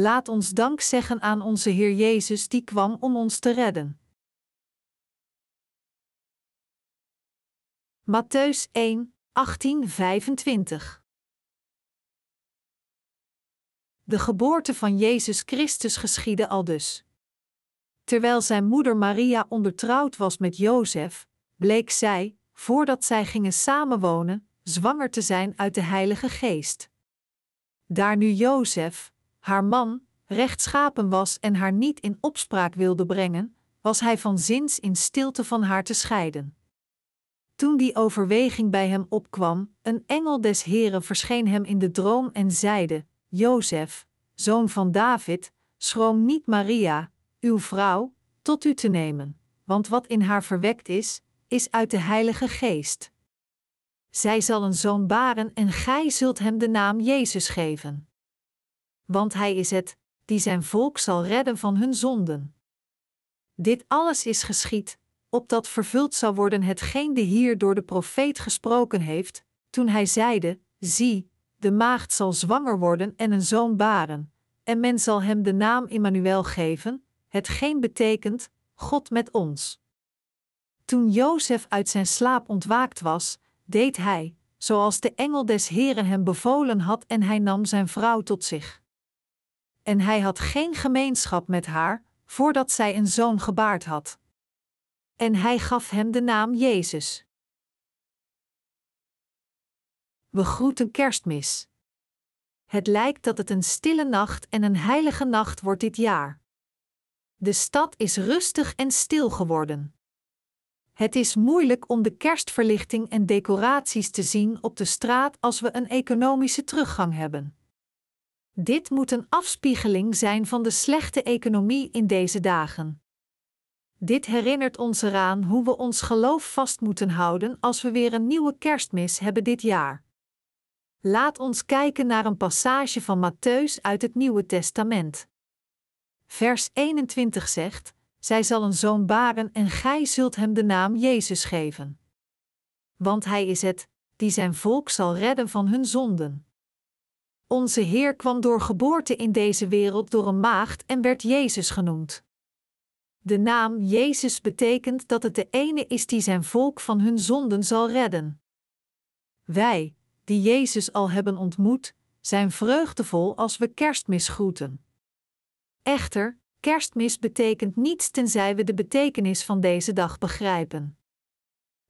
Laat ons dank zeggen aan onze Heer Jezus die kwam om ons te redden. Matthäus 1, 18, 25 De geboorte van Jezus Christus geschiedde aldus. Terwijl zijn moeder Maria ondertrouwd was met Jozef, bleek zij, voordat zij gingen samenwonen, zwanger te zijn uit de Heilige Geest. Daar nu Jozef, haar man, rechtschapen was en haar niet in opspraak wilde brengen, was hij van zins in stilte van haar te scheiden. Toen die overweging bij hem opkwam, een engel des Heren verscheen hem in de droom en zeide: Jozef, zoon van David, schroom niet Maria, uw vrouw, tot u te nemen, want wat in haar verwekt is, is uit de Heilige Geest. Zij zal een zoon baren en gij zult hem de naam Jezus geven. Want hij is het, die zijn volk zal redden van hun zonden. Dit alles is geschied, opdat vervuld zou worden hetgeen de hier door de profeet gesproken heeft, toen hij zeide: Zie, de maagd zal zwanger worden en een zoon baren, en men zal hem de naam Immanuel geven, hetgeen betekent: God met ons. Toen Jozef uit zijn slaap ontwaakt was, deed hij, zoals de engel des Heren hem bevolen had, en hij nam zijn vrouw tot zich. En hij had geen gemeenschap met haar, voordat zij een zoon gebaard had. En hij gaf hem de naam Jezus. We groeten kerstmis. Het lijkt dat het een stille nacht en een heilige nacht wordt dit jaar. De stad is rustig en stil geworden. Het is moeilijk om de kerstverlichting en decoraties te zien op de straat als we een economische teruggang hebben. Dit moet een afspiegeling zijn van de slechte economie in deze dagen. Dit herinnert ons eraan hoe we ons geloof vast moeten houden als we weer een nieuwe kerstmis hebben dit jaar. Laat ons kijken naar een passage van Matthäus uit het Nieuwe Testament. Vers 21 zegt: Zij zal een zoon baren en gij zult hem de naam Jezus geven. Want hij is het, die zijn volk zal redden van hun zonden. Onze Heer kwam door geboorte in deze wereld door een maagd en werd Jezus genoemd. De naam Jezus betekent dat het de ene is die zijn volk van hun zonden zal redden. Wij, die Jezus al hebben ontmoet, zijn vreugdevol als we kerstmis groeten. Echter, kerstmis betekent niets tenzij we de betekenis van deze dag begrijpen.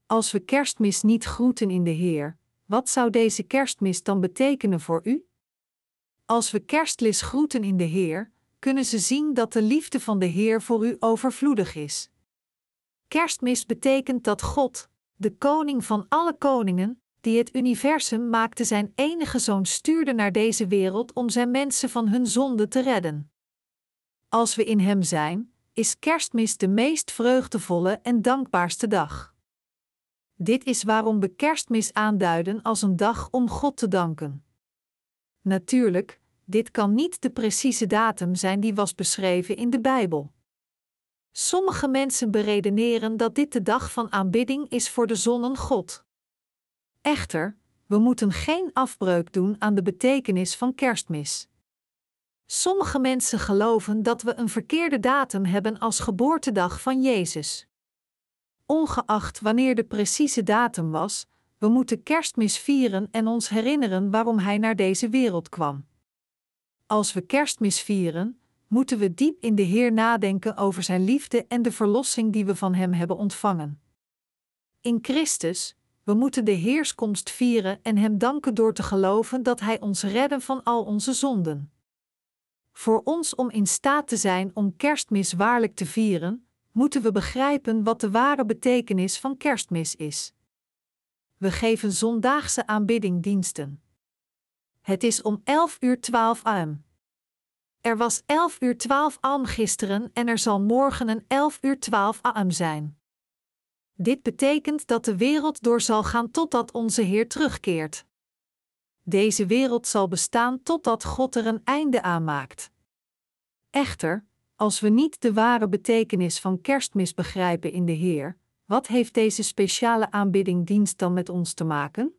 Als we kerstmis niet groeten in de Heer, wat zou deze kerstmis dan betekenen voor u? Als we kerstlis groeten in de Heer, kunnen ze zien dat de liefde van de Heer voor u overvloedig is. Kerstmis betekent dat God, de koning van alle koningen, die het universum maakte, zijn enige zoon stuurde naar deze wereld om zijn mensen van hun zonde te redden. Als we in Hem zijn, is Kerstmis de meest vreugdevolle en dankbaarste dag. Dit is waarom we Kerstmis aanduiden als een dag om God te danken. Natuurlijk, dit kan niet de precieze datum zijn die was beschreven in de Bijbel. Sommige mensen beredeneren dat dit de dag van aanbidding is voor de zonnen God. Echter, we moeten geen afbreuk doen aan de betekenis van kerstmis. Sommige mensen geloven dat we een verkeerde datum hebben als geboortedag van Jezus. Ongeacht wanneer de precieze datum was, we moeten kerstmis vieren en ons herinneren waarom Hij naar deze wereld kwam. Als we kerstmis vieren, moeten we diep in de Heer nadenken over Zijn liefde en de verlossing die we van Hem hebben ontvangen. In Christus, we moeten de Heerskomst vieren en Hem danken door te geloven dat Hij ons redde van al onze zonden. Voor ons om in staat te zijn om kerstmis waarlijk te vieren, moeten we begrijpen wat de ware betekenis van kerstmis is. We geven zondaagse aanbiddingdiensten. Het is om 11 uur 12 am. Er was 11 uur 12 am gisteren en er zal morgen een 11 uur 12 am zijn. Dit betekent dat de wereld door zal gaan totdat onze Heer terugkeert. Deze wereld zal bestaan totdat God er een einde aan maakt. Echter, als we niet de ware betekenis van kerstmis begrijpen in de Heer, wat heeft deze speciale aanbidding dienst dan met ons te maken?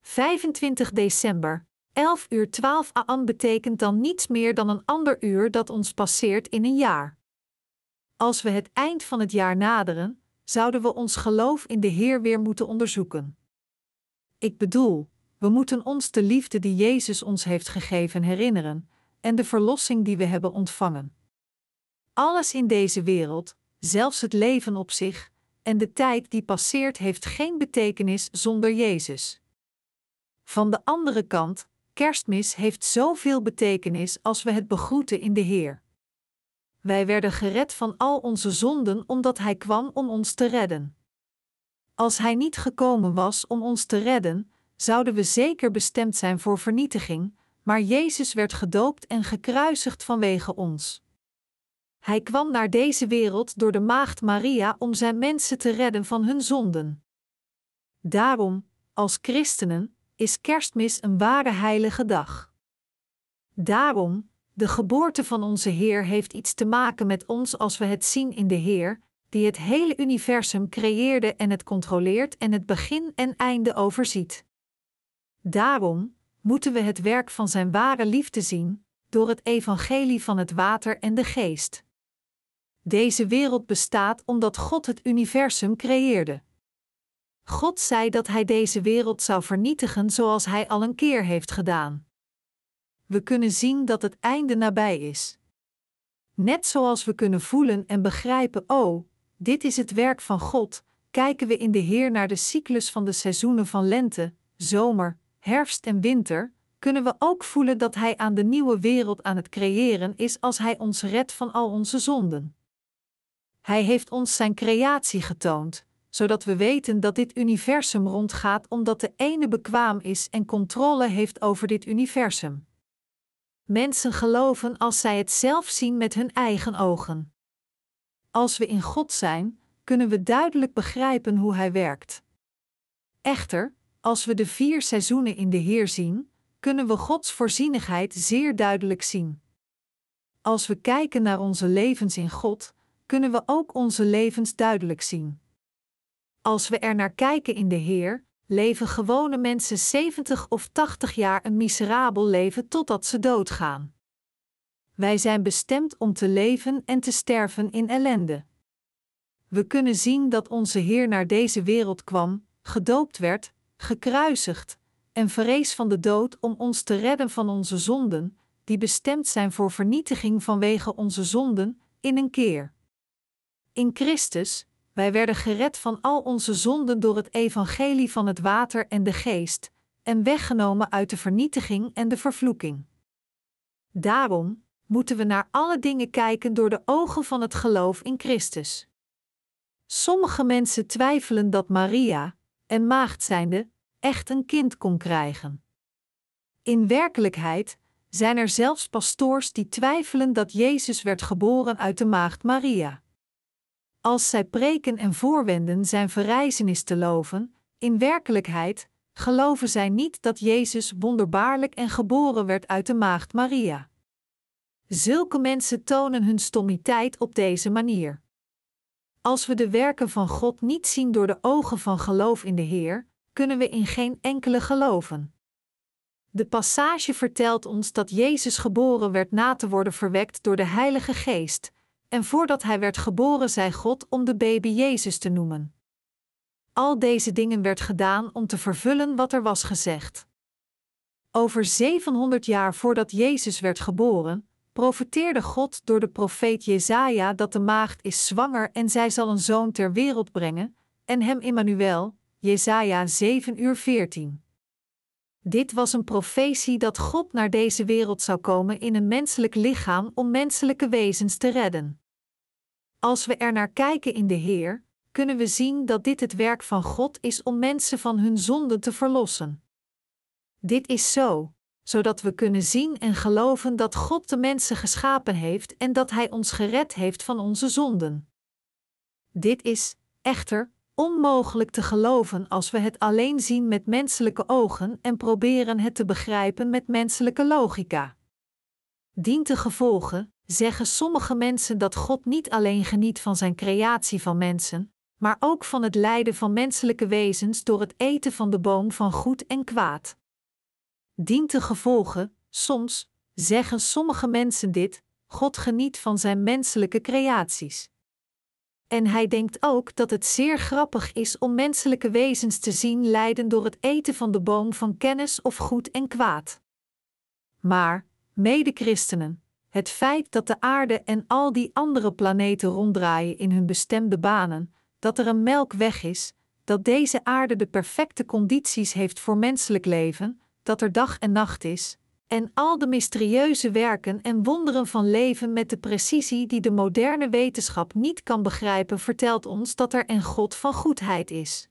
25 december, 11 uur 12 aan betekent dan niets meer dan een ander uur dat ons passeert in een jaar. Als we het eind van het jaar naderen, zouden we ons geloof in de Heer weer moeten onderzoeken. Ik bedoel, we moeten ons de liefde die Jezus ons heeft gegeven herinneren en de verlossing die we hebben ontvangen. Alles in deze wereld, zelfs het leven op zich, en de tijd die passeert heeft geen betekenis zonder Jezus. Van de andere kant, Kerstmis heeft zoveel betekenis als we het begroeten in de Heer. Wij werden gered van al onze zonden omdat Hij kwam om ons te redden. Als Hij niet gekomen was om ons te redden, zouden we zeker bestemd zijn voor vernietiging, maar Jezus werd gedoopt en gekruisigd vanwege ons. Hij kwam naar deze wereld door de maagd Maria om zijn mensen te redden van hun zonden. Daarom, als christenen, is Kerstmis een ware heilige dag. Daarom, de geboorte van onze Heer heeft iets te maken met ons als we het zien in de Heer, die het hele universum creëerde en het controleert en het begin en einde overziet. Daarom moeten we het werk van Zijn ware liefde zien, door het evangelie van het water en de geest. Deze wereld bestaat omdat God het universum creëerde. God zei dat Hij deze wereld zou vernietigen zoals Hij al een keer heeft gedaan. We kunnen zien dat het einde nabij is. Net zoals we kunnen voelen en begrijpen: oh, dit is het werk van God, kijken we in de Heer naar de cyclus van de seizoenen van lente, zomer, herfst en winter, kunnen we ook voelen dat Hij aan de nieuwe wereld aan het creëren is als Hij ons redt van al onze zonden. Hij heeft ons Zijn creatie getoond, zodat we weten dat dit universum rondgaat omdat de ene bekwaam is en controle heeft over dit universum. Mensen geloven als zij het zelf zien met hun eigen ogen. Als we in God zijn, kunnen we duidelijk begrijpen hoe Hij werkt. Echter, als we de vier seizoenen in de Heer zien, kunnen we Gods voorzienigheid zeer duidelijk zien. Als we kijken naar onze levens in God, kunnen we ook onze levens duidelijk zien. Als we er naar kijken in de Heer, leven gewone mensen 70 of 80 jaar een miserabel leven totdat ze doodgaan. Wij zijn bestemd om te leven en te sterven in ellende. We kunnen zien dat onze Heer naar deze wereld kwam, gedoopt werd, gekruisigd en vrees van de dood om ons te redden van onze zonden, die bestemd zijn voor vernietiging vanwege onze zonden, in een keer. In Christus, wij werden gered van al onze zonden door het evangelie van het water en de geest, en weggenomen uit de vernietiging en de vervloeking. Daarom moeten we naar alle dingen kijken door de ogen van het geloof in Christus. Sommige mensen twijfelen dat Maria, en maagd zijnde, echt een kind kon krijgen. In werkelijkheid zijn er zelfs pastoors die twijfelen dat Jezus werd geboren uit de maagd Maria. Als zij preken en voorwenden zijn verrijzenis te loven, in werkelijkheid geloven zij niet dat Jezus wonderbaarlijk en geboren werd uit de maagd Maria. Zulke mensen tonen hun stommiteit op deze manier. Als we de werken van God niet zien door de ogen van geloof in de Heer, kunnen we in geen enkele geloven. De passage vertelt ons dat Jezus geboren werd na te worden verwekt door de Heilige Geest, en voordat hij werd geboren zei God om de baby Jezus te noemen. Al deze dingen werd gedaan om te vervullen wat er was gezegd. Over 700 jaar voordat Jezus werd geboren, profeteerde God door de profeet Jesaja dat de maagd is zwanger en zij zal een zoon ter wereld brengen, en hem Immanuel, Jesaja 7 uur 14. Dit was een profetie dat God naar deze wereld zou komen in een menselijk lichaam om menselijke wezens te redden. Als we er naar kijken in de Heer, kunnen we zien dat dit het werk van God is om mensen van hun zonden te verlossen. Dit is zo, zodat we kunnen zien en geloven dat God de mensen geschapen heeft en dat Hij ons gered heeft van onze zonden. Dit is, echter, onmogelijk te geloven als we het alleen zien met menselijke ogen en proberen het te begrijpen met menselijke logica. Dient de gevolgen, zeggen sommige mensen dat God niet alleen geniet van zijn creatie van mensen, maar ook van het lijden van menselijke wezens door het eten van de boom van goed en kwaad. Dient te gevolgen, soms, zeggen sommige mensen dit: God geniet van zijn menselijke creaties. En hij denkt ook dat het zeer grappig is om menselijke wezens te zien lijden door het eten van de boom van kennis of goed en kwaad. Maar, mede-christenen, het feit dat de aarde en al die andere planeten ronddraaien in hun bestemde banen, dat er een melkweg is, dat deze aarde de perfecte condities heeft voor menselijk leven, dat er dag en nacht is, en al de mysterieuze werken en wonderen van leven met de precisie die de moderne wetenschap niet kan begrijpen, vertelt ons dat er een God van goedheid is.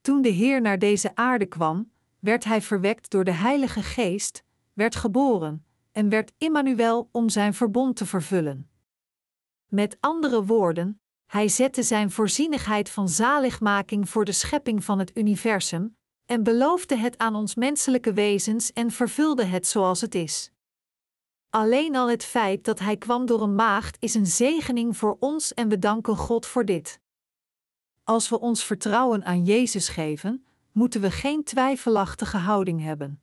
Toen de Heer naar deze aarde kwam, werd hij verwekt door de Heilige Geest, werd geboren en werd Immanuel om zijn verbond te vervullen. Met andere woorden, hij zette zijn voorzienigheid van zaligmaking voor de schepping van het universum, en beloofde het aan ons menselijke wezens en vervulde het zoals het is. Alleen al het feit dat hij kwam door een maagd is een zegening voor ons en we danken God voor dit. Als we ons vertrouwen aan Jezus geven, moeten we geen twijfelachtige houding hebben.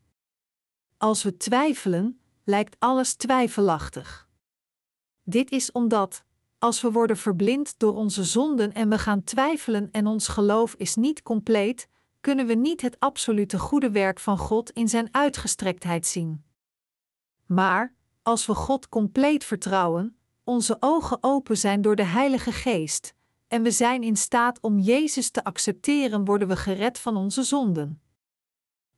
Als we twijfelen, lijkt alles twijfelachtig. Dit is omdat, als we worden verblind door onze zonden en we gaan twijfelen en ons geloof is niet compleet, kunnen we niet het absolute goede werk van God in zijn uitgestrektheid zien. Maar, als we God compleet vertrouwen, onze ogen open zijn door de Heilige Geest, en we zijn in staat om Jezus te accepteren, worden we gered van onze zonden.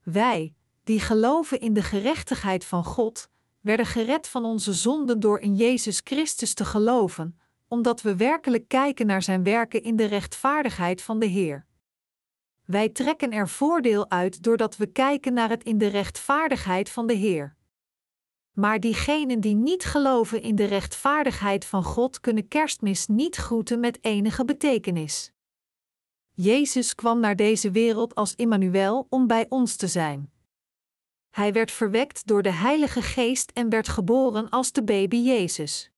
Wij, die geloven in de gerechtigheid van God, werden gered van onze zonden door in Jezus Christus te geloven, omdat we werkelijk kijken naar Zijn werken in de rechtvaardigheid van de Heer. Wij trekken er voordeel uit doordat we kijken naar het in de rechtvaardigheid van de Heer. Maar diegenen die niet geloven in de rechtvaardigheid van God kunnen kerstmis niet groeten met enige betekenis. Jezus kwam naar deze wereld als Immanuel om bij ons te zijn. Hij werd verwekt door de Heilige Geest en werd geboren als de baby Jezus.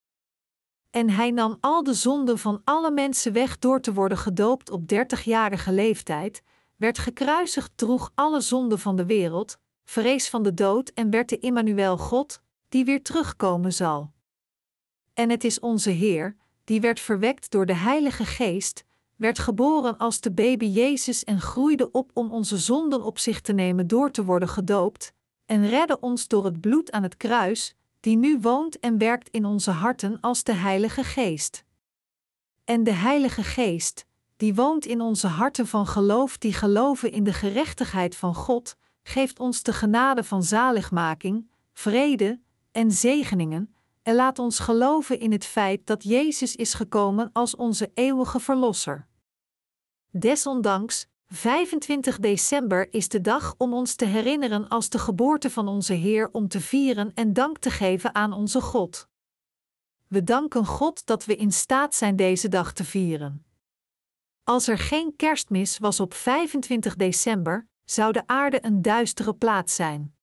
En hij nam al de zonden van alle mensen weg door te worden gedoopt op dertigjarige leeftijd, werd gekruisigd, droeg alle zonden van de wereld, vrees van de dood en werd de Immanuel God, die weer terugkomen zal. En het is onze Heer, die werd verwekt door de Heilige Geest, werd geboren als de baby Jezus en groeide op om onze zonden op zich te nemen door te worden gedoopt, en redde ons door het bloed aan het kruis, die nu woont en werkt in onze harten als de Heilige Geest. En de Heilige Geest, die woont in onze harten van geloof, die geloven in de gerechtigheid van God, geeft ons de genade van zaligmaking, vrede en zegeningen, en laat ons geloven in het feit dat Jezus is gekomen als onze eeuwige Verlosser. Desondanks, 25 december is de dag om ons te herinneren als de geboorte van onze Heer om te vieren en dank te geven aan onze God. We danken God dat we in staat zijn deze dag te vieren. Als er geen kerstmis was op 25 december, zou de aarde een duistere plaats zijn.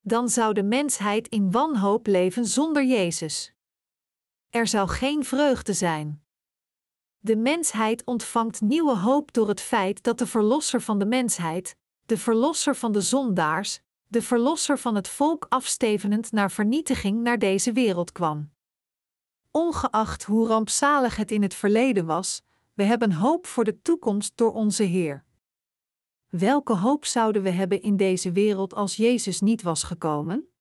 Dan zou de mensheid in wanhoop leven zonder Jezus. Er zou geen vreugde zijn. De mensheid ontvangt nieuwe hoop door het feit dat de Verlosser van de mensheid, de Verlosser van de zondaars, de Verlosser van het volk afstevenend naar vernietiging naar deze wereld kwam. Ongeacht hoe rampzalig het in het verleden was, we hebben hoop voor de toekomst door onze Heer. Welke hoop zouden we hebben in deze wereld als Jezus niet was gekomen?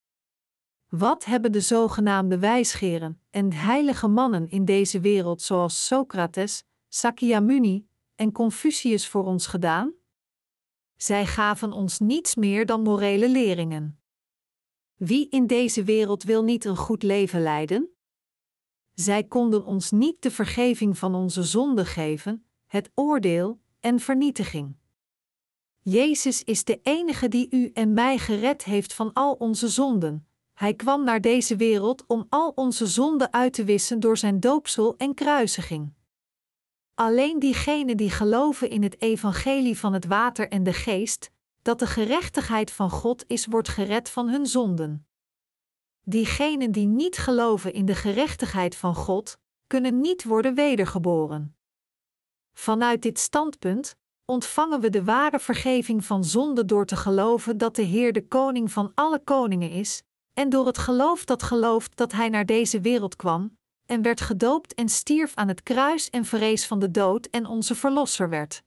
Wat hebben de zogenaamde wijsgeren en heilige mannen in deze wereld zoals Socrates, Sakyamuni en Confucius voor ons gedaan? Zij gaven ons niets meer dan morele leringen. Wie in deze wereld wil niet een goed leven leiden? Zij konden ons niet de vergeving van onze zonden geven, het oordeel en vernietiging. Jezus is de enige die u en mij gered heeft van al onze zonden. Hij kwam naar deze wereld om al onze zonden uit te wissen door zijn doopsel en kruisiging. Alleen diegenen die geloven in het evangelie van het water en de geest, dat de gerechtigheid van God is, wordt gered van hun zonden. Diegenen die niet geloven in de gerechtigheid van God, kunnen niet worden wedergeboren. Vanuit dit standpunt, ontvangen we de ware vergeving van zonde door te geloven dat de Heer de koning van alle koningen is, en door het geloof dat gelooft dat Hij naar deze wereld kwam, en werd gedoopt en stierf aan het kruis en vrees van de dood en onze verlosser werd.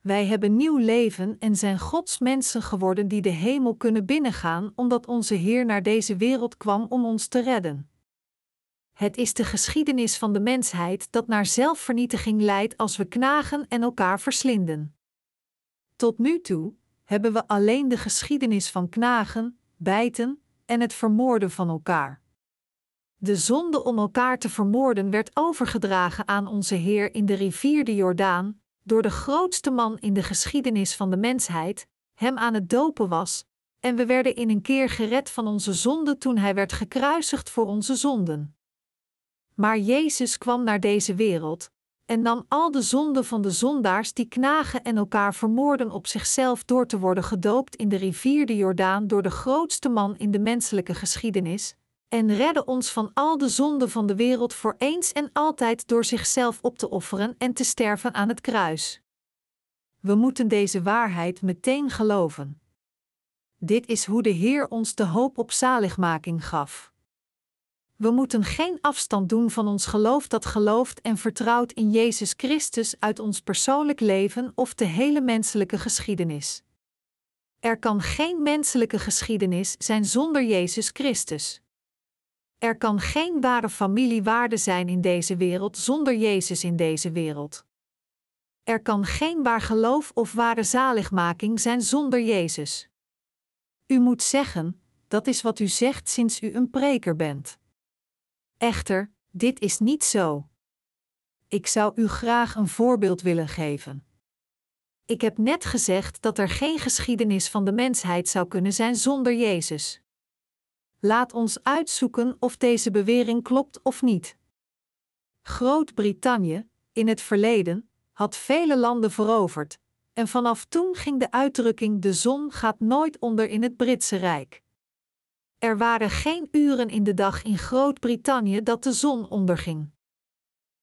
Wij hebben nieuw leven en zijn Gods mensen geworden die de hemel kunnen binnengaan, omdat onze Heer naar deze wereld kwam om ons te redden. Het is de geschiedenis van de mensheid dat naar zelfvernietiging leidt als we knagen en elkaar verslinden. Tot nu toe hebben we alleen de geschiedenis van knagen, bijten en het vermoorden van elkaar. De zonde om elkaar te vermoorden werd overgedragen aan onze Heer in de rivier de Jordaan, door de grootste man in de geschiedenis van de mensheid, hem aan het dopen was, en we werden in een keer gered van onze zonde toen hij werd gekruisigd voor onze zonden. Maar Jezus kwam naar deze wereld en nam al de zonden van de zondaars die knagen en elkaar vermoorden op zichzelf door te worden gedoopt in de rivier de Jordaan door de grootste man in de menselijke geschiedenis, en redde ons van al de zonden van de wereld voor eens en altijd door zichzelf op te offeren en te sterven aan het kruis. We moeten deze waarheid meteen geloven. Dit is hoe de Heer ons de hoop op zaligmaking gaf. We moeten geen afstand doen van ons geloof dat gelooft en vertrouwt in Jezus Christus uit ons persoonlijk leven of de hele menselijke geschiedenis. Er kan geen menselijke geschiedenis zijn zonder Jezus Christus. Er kan geen ware familiewaarde zijn in deze wereld zonder Jezus in deze wereld. Er kan geen waar geloof of ware zaligmaking zijn zonder Jezus. U moet zeggen, dat is wat u zegt sinds u een preker bent. Echter, dit is niet zo. Ik zou u graag een voorbeeld willen geven. Ik heb net gezegd dat er geen geschiedenis van de mensheid zou kunnen zijn zonder Jezus. Laat ons uitzoeken of deze bewering klopt of niet. Groot-Brittannië, in het verleden, had vele landen veroverd, en vanaf toen ging de uitdrukking de zon gaat nooit onder in het Britse Rijk. Er waren geen uren in de dag in Groot-Brittannië dat de zon onderging.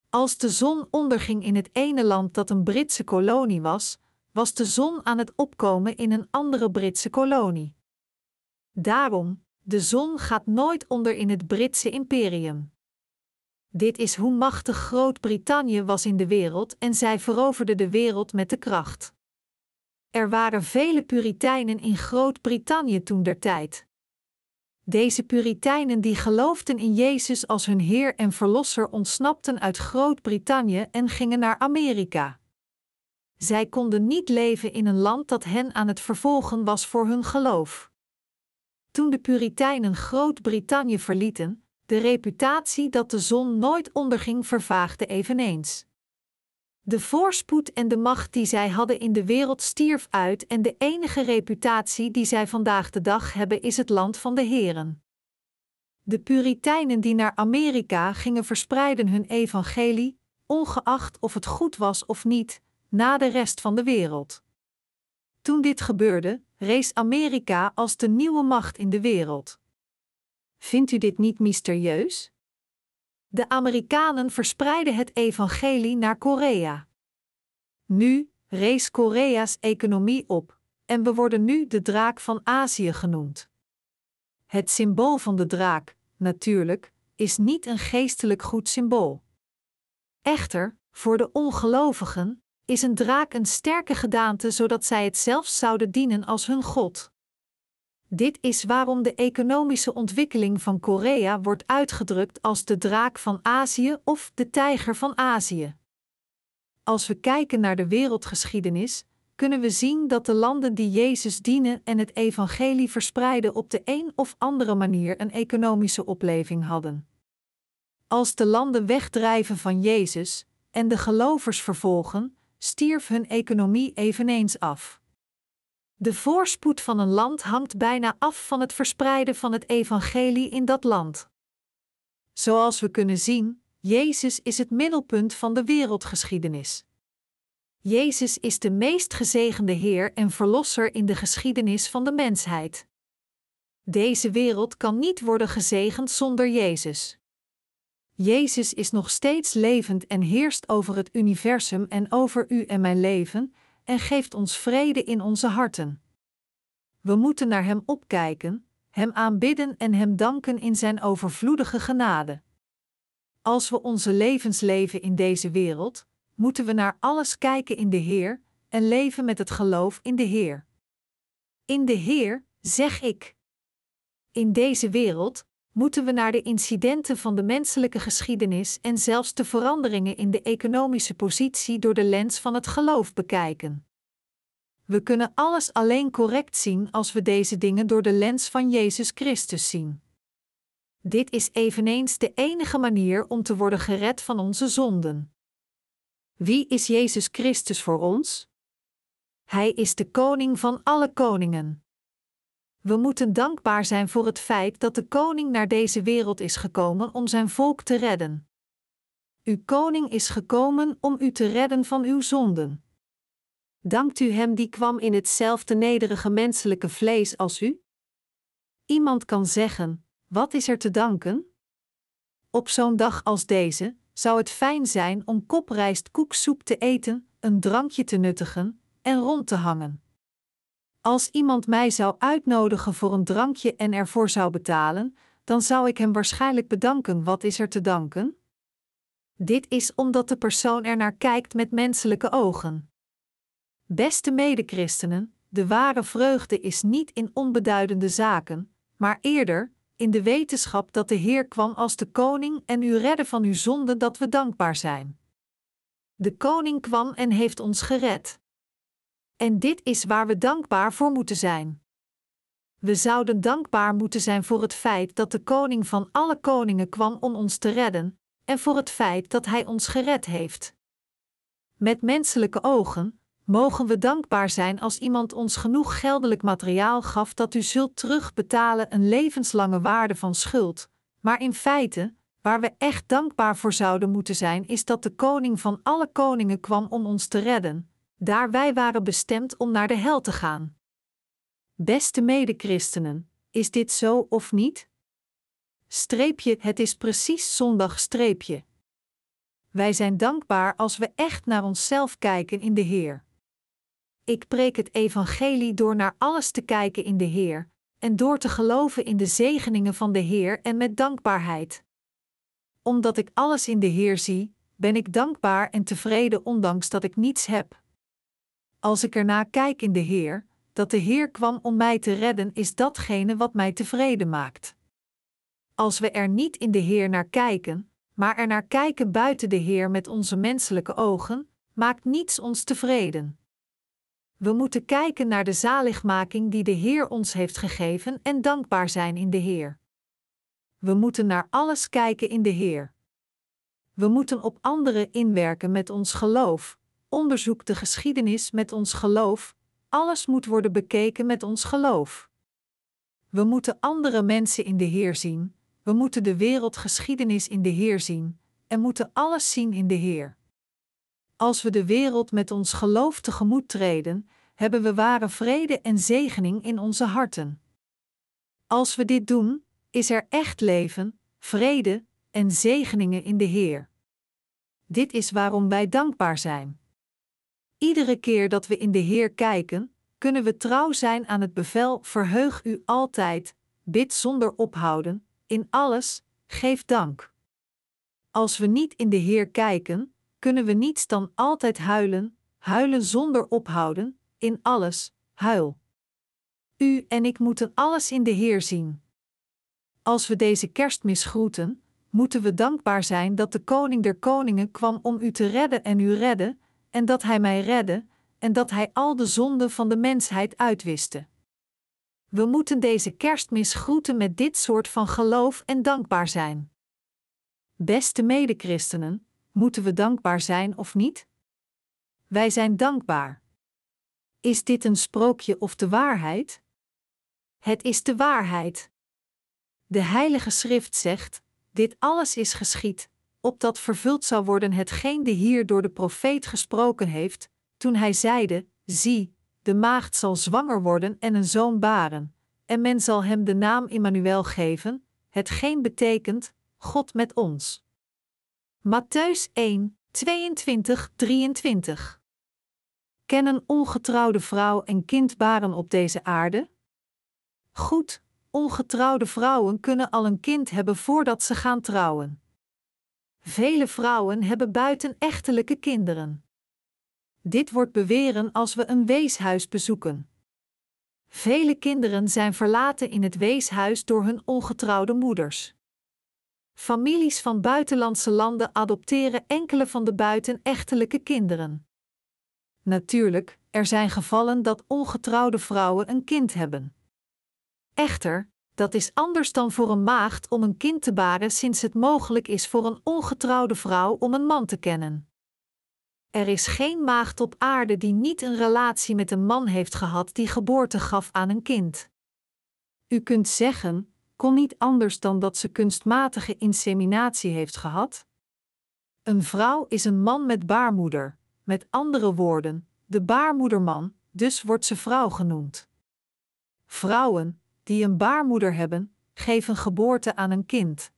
Als de zon onderging in het ene land dat een Britse kolonie was, was de zon aan het opkomen in een andere Britse kolonie. Daarom, de zon gaat nooit onder in het Britse imperium. Dit is hoe machtig Groot-Brittannië was in de wereld en zij veroverden de wereld met de kracht. Er waren vele Puritijnen in Groot-Brittannië toen der tijd. Deze Puritijnen die geloofden in Jezus als hun Heer en Verlosser ontsnapten uit Groot-Brittannië en gingen naar Amerika. Zij konden niet leven in een land dat hen aan het vervolgen was voor hun geloof. Toen de Puritijnen Groot-Brittannië verlieten, de reputatie dat de zon nooit onderging vervaagde eveneens. De voorspoed en de macht die zij hadden in de wereld stierf uit en de enige reputatie die zij vandaag de dag hebben is het land van de Heren. De Puritijnen die naar Amerika gingen verspreiden hun evangelie, ongeacht of het goed was of niet, na de rest van de wereld. Toen dit gebeurde, rees Amerika als de nieuwe macht in de wereld. Vindt u dit niet mysterieus? De Amerikanen verspreidden het evangelie naar Korea. Nu rees Korea's economie op, en we worden nu de draak van Azië genoemd. Het symbool van de draak, natuurlijk, is niet een geestelijk goed symbool. Echter, voor de ongelovigen is een draak een sterke gedaante zodat zij het zelfs zouden dienen als hun god. Dit is waarom de economische ontwikkeling van Korea wordt uitgedrukt als de draak van Azië of de tijger van Azië. Als we kijken naar de wereldgeschiedenis, kunnen we zien dat de landen die Jezus dienen en het evangelie verspreiden op de een of andere manier een economische opleving hadden. Als de landen wegdrijven van Jezus en de gelovers vervolgen, stierf hun economie eveneens af. De voorspoed van een land hangt bijna af van het verspreiden van het evangelie in dat land. Zoals we kunnen zien, Jezus is het middelpunt van de wereldgeschiedenis. Jezus is de meest gezegende Heer en Verlosser in de geschiedenis van de mensheid. Deze wereld kan niet worden gezegend zonder Jezus. Jezus is nog steeds levend en heerst over het universum en over u en mijn leven, en geeft ons vrede in onze harten. We moeten naar Hem opkijken, Hem aanbidden en Hem danken in Zijn overvloedige genade. Als we onze levens leven in deze wereld, moeten we naar alles kijken in de Heer en leven met het geloof in de Heer. In de Heer, zeg ik. In deze wereld moeten we naar de incidenten van de menselijke geschiedenis en zelfs de veranderingen in de economische positie door de lens van het geloof bekijken. We kunnen alles alleen correct zien als we deze dingen door de lens van Jezus Christus zien. Dit is eveneens de enige manier om te worden gered van onze zonden. Wie is Jezus Christus voor ons? Hij is de koning van alle koningen. We moeten dankbaar zijn voor het feit dat de koning naar deze wereld is gekomen om zijn volk te redden. Uw koning is gekomen om u te redden van uw zonden. Dankt u hem die kwam in hetzelfde nederige menselijke vlees als u? Iemand kan zeggen: Wat is er te danken? Op zo'n dag als deze zou het fijn zijn om koprijst koeksoep te eten, een drankje te nuttigen en rond te hangen. Als iemand mij zou uitnodigen voor een drankje en ervoor zou betalen, dan zou ik hem waarschijnlijk bedanken. Wat is er te danken? Dit is omdat de persoon er naar kijkt met menselijke ogen. Beste medechristenen, de ware vreugde is niet in onbeduidende zaken, maar eerder in de wetenschap dat de Heer kwam als de koning en u redde van uw zonde dat we dankbaar zijn. De koning kwam en heeft ons gered. En dit is waar we dankbaar voor moeten zijn. We zouden dankbaar moeten zijn voor het feit dat de koning van alle koningen kwam om ons te redden, en voor het feit dat hij ons gered heeft. Met menselijke ogen mogen we dankbaar zijn als iemand ons genoeg geldelijk materiaal gaf dat u zult terugbetalen een levenslange waarde van schuld, maar in feite, waar we echt dankbaar voor zouden moeten zijn, is dat de koning van alle koningen kwam om ons te redden, daar wij waren bestemd om naar de hel te gaan. Beste medechristenen, is dit zo of niet? Streepje, het is precies zondag streepje. Wij zijn dankbaar als we echt naar onszelf kijken in de Heer. Ik preek het evangelie door naar alles te kijken in de Heer en door te geloven in de zegeningen van de Heer en met dankbaarheid. Omdat ik alles in de Heer zie, ben ik dankbaar en tevreden ondanks dat ik niets heb. Als ik ernaar kijk in de Heer, dat de Heer kwam om mij te redden, is datgene wat mij tevreden maakt. Als we er niet in de Heer naar kijken, maar er naar kijken buiten de Heer met onze menselijke ogen, maakt niets ons tevreden. We moeten kijken naar de zaligmaking die de Heer ons heeft gegeven en dankbaar zijn in de Heer. We moeten naar alles kijken in de Heer. We moeten op anderen inwerken met ons geloof, onderzoek de geschiedenis met ons geloof, alles moet worden bekeken met ons geloof. We moeten andere mensen in de Heer zien, we moeten de wereldgeschiedenis in de Heer zien, en moeten alles zien in de Heer. Als we de wereld met ons geloof tegemoet treden, hebben we ware vrede en zegening in onze harten. Als we dit doen, is er echt leven, vrede en zegeningen in de Heer. Dit is waarom wij dankbaar zijn. Iedere keer dat we in de Heer kijken, kunnen we trouw zijn aan het bevel: verheug u altijd, bid zonder ophouden, in alles, geef dank. Als we niet in de Heer kijken, kunnen we niets dan altijd huilen, huilen zonder ophouden, in alles, huil. U en ik moeten alles in de Heer zien. Als we deze kerstmis groeten, moeten we dankbaar zijn dat de Koning der Koningen kwam om u te redden en u redde, en dat Hij mij redde, en dat Hij al de zonden van de mensheid uitwiste. We moeten deze kerstmis groeten met dit soort van geloof en dankbaar zijn. Beste medechristenen, moeten we dankbaar zijn of niet? Wij zijn dankbaar. Is dit een sprookje of de waarheid? Het is de waarheid. De Heilige Schrift zegt: Dit alles is geschied, opdat vervuld zou worden hetgeen de hier door de profeet gesproken heeft, toen hij zeide: Zie, de maagd zal zwanger worden en een zoon baren, en men zal hem de naam Immanuel geven, hetgeen betekent: God met ons. Matthäus 1, 22, 23 Kennen ongetrouwde vrouw en kind baren op deze aarde? Goed, ongetrouwde vrouwen kunnen al een kind hebben voordat ze gaan trouwen. Vele vrouwen hebben buitenechtelijke kinderen. Dit wordt beweren als we een weeshuis bezoeken. Vele kinderen zijn verlaten in het weeshuis door hun ongetrouwde moeders. Families van buitenlandse landen adopteren enkele van de buitenechtelijke kinderen. Natuurlijk, er zijn gevallen dat ongetrouwde vrouwen een kind hebben. Echter, dat is anders dan voor een maagd om een kind te baren sinds het mogelijk is voor een ongetrouwde vrouw om een man te kennen. Er is geen maagd op aarde die niet een relatie met een man heeft gehad die geboorte gaf aan een kind. U kunt zeggen, kon niet anders dan dat ze kunstmatige inseminatie heeft gehad? Een vrouw is een man met baarmoeder, met andere woorden, de baarmoederman, dus wordt ze vrouw genoemd. Vrouwen, die een baarmoeder hebben, geven geboorte aan een kind.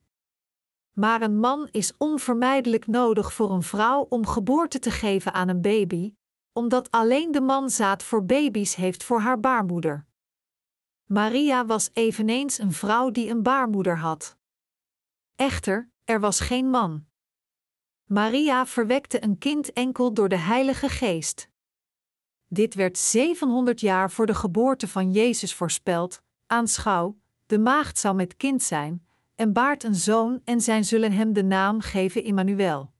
Maar een man is onvermijdelijk nodig voor een vrouw om geboorte te geven aan een baby, omdat alleen de man zaad voor baby's heeft voor haar baarmoeder. Maria was eveneens een vrouw die een baarmoeder had. Echter, er was geen man. Maria verwekte een kind enkel door de Heilige Geest. Dit werd 700 jaar voor de geboorte van Jezus voorspeld. Aanschouw, de maagd zou met kind zijn, en baart een zoon en zij zullen hem de naam geven Immanuel.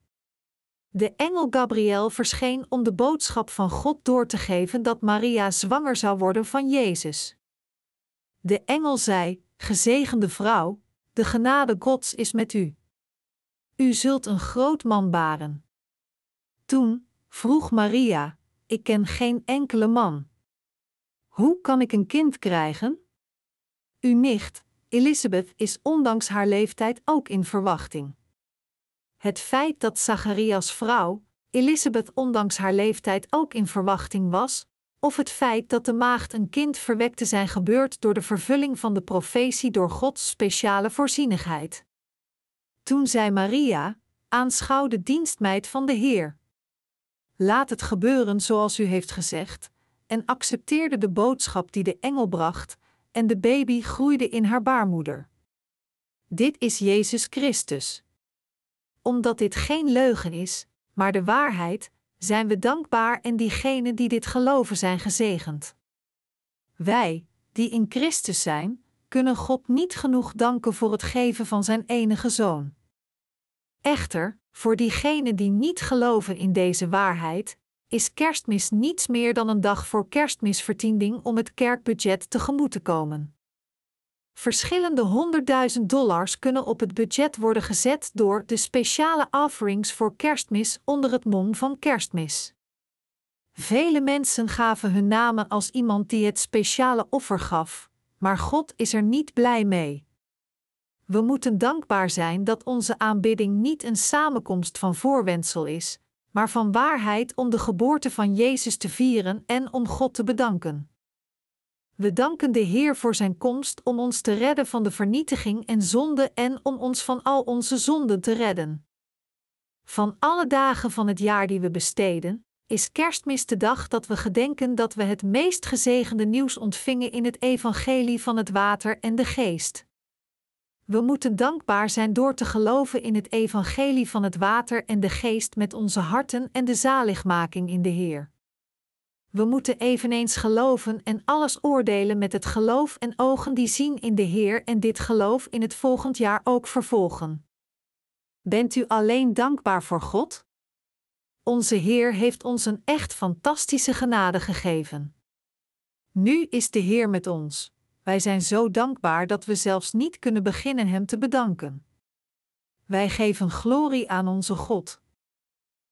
De engel Gabriel verscheen om de boodschap van God door te geven dat Maria zwanger zou worden van Jezus. De engel zei: Gezegende vrouw, de genade Gods is met u. U zult een groot man baren. Toen vroeg Maria: Ik ken geen enkele man. Hoe kan ik een kind krijgen? Uw nicht, Elisabeth, is ondanks haar leeftijd ook in verwachting. Het feit dat Zacharias vrouw, Elisabeth, ondanks haar leeftijd ook in verwachting was, of het feit dat de maagd een kind verwekte zijn gebeurd door de vervulling van de profetie door Gods speciale voorzienigheid. Toen zei Maria: Aanschouw de dienstmeid van de Heer. Laat het gebeuren zoals u heeft gezegd, en accepteerde de boodschap die de engel bracht, en de baby groeide in haar baarmoeder. Dit is Jezus Christus. Omdat dit geen leugen is, maar de waarheid, zijn we dankbaar en diegenen die dit geloven zijn gezegend. Wij, die in Christus zijn, kunnen God niet genoeg danken voor het geven van Zijn enige Zoon. Echter, voor diegenen die niet geloven in deze waarheid, is kerstmis niets meer dan een dag voor kerstmisvertiending om het kerkbudget tegemoet te komen. Verschillende honderdduizend dollars kunnen op het budget worden gezet door de speciale offerings voor kerstmis onder het mom van kerstmis. Vele mensen gaven hun namen als iemand die het speciale offer gaf, maar God is er niet blij mee. We moeten dankbaar zijn dat onze aanbidding niet een samenkomst van voorwendsel is, maar van waarheid om de geboorte van Jezus te vieren en om God te bedanken. We danken de Heer voor Zijn komst om ons te redden van de vernietiging en zonde en om ons van al onze zonden te redden. Van alle dagen van het jaar die we besteden, is Kerstmis de dag dat we gedenken dat we het meest gezegende nieuws ontvingen in het Evangelie van het Water en de Geest. We moeten dankbaar zijn door te geloven in het evangelie van het water en de geest met onze harten en de zaligmaking in de Heer. We moeten eveneens geloven en alles oordelen met het geloof en ogen die zien in de Heer en dit geloof in het volgend jaar ook vervolgen. Bent u alleen dankbaar voor God? Onze Heer heeft ons een echt fantastische genade gegeven. Nu is de Heer met ons. Wij zijn zo dankbaar dat we zelfs niet kunnen beginnen Hem te bedanken. Wij geven glorie aan onze God,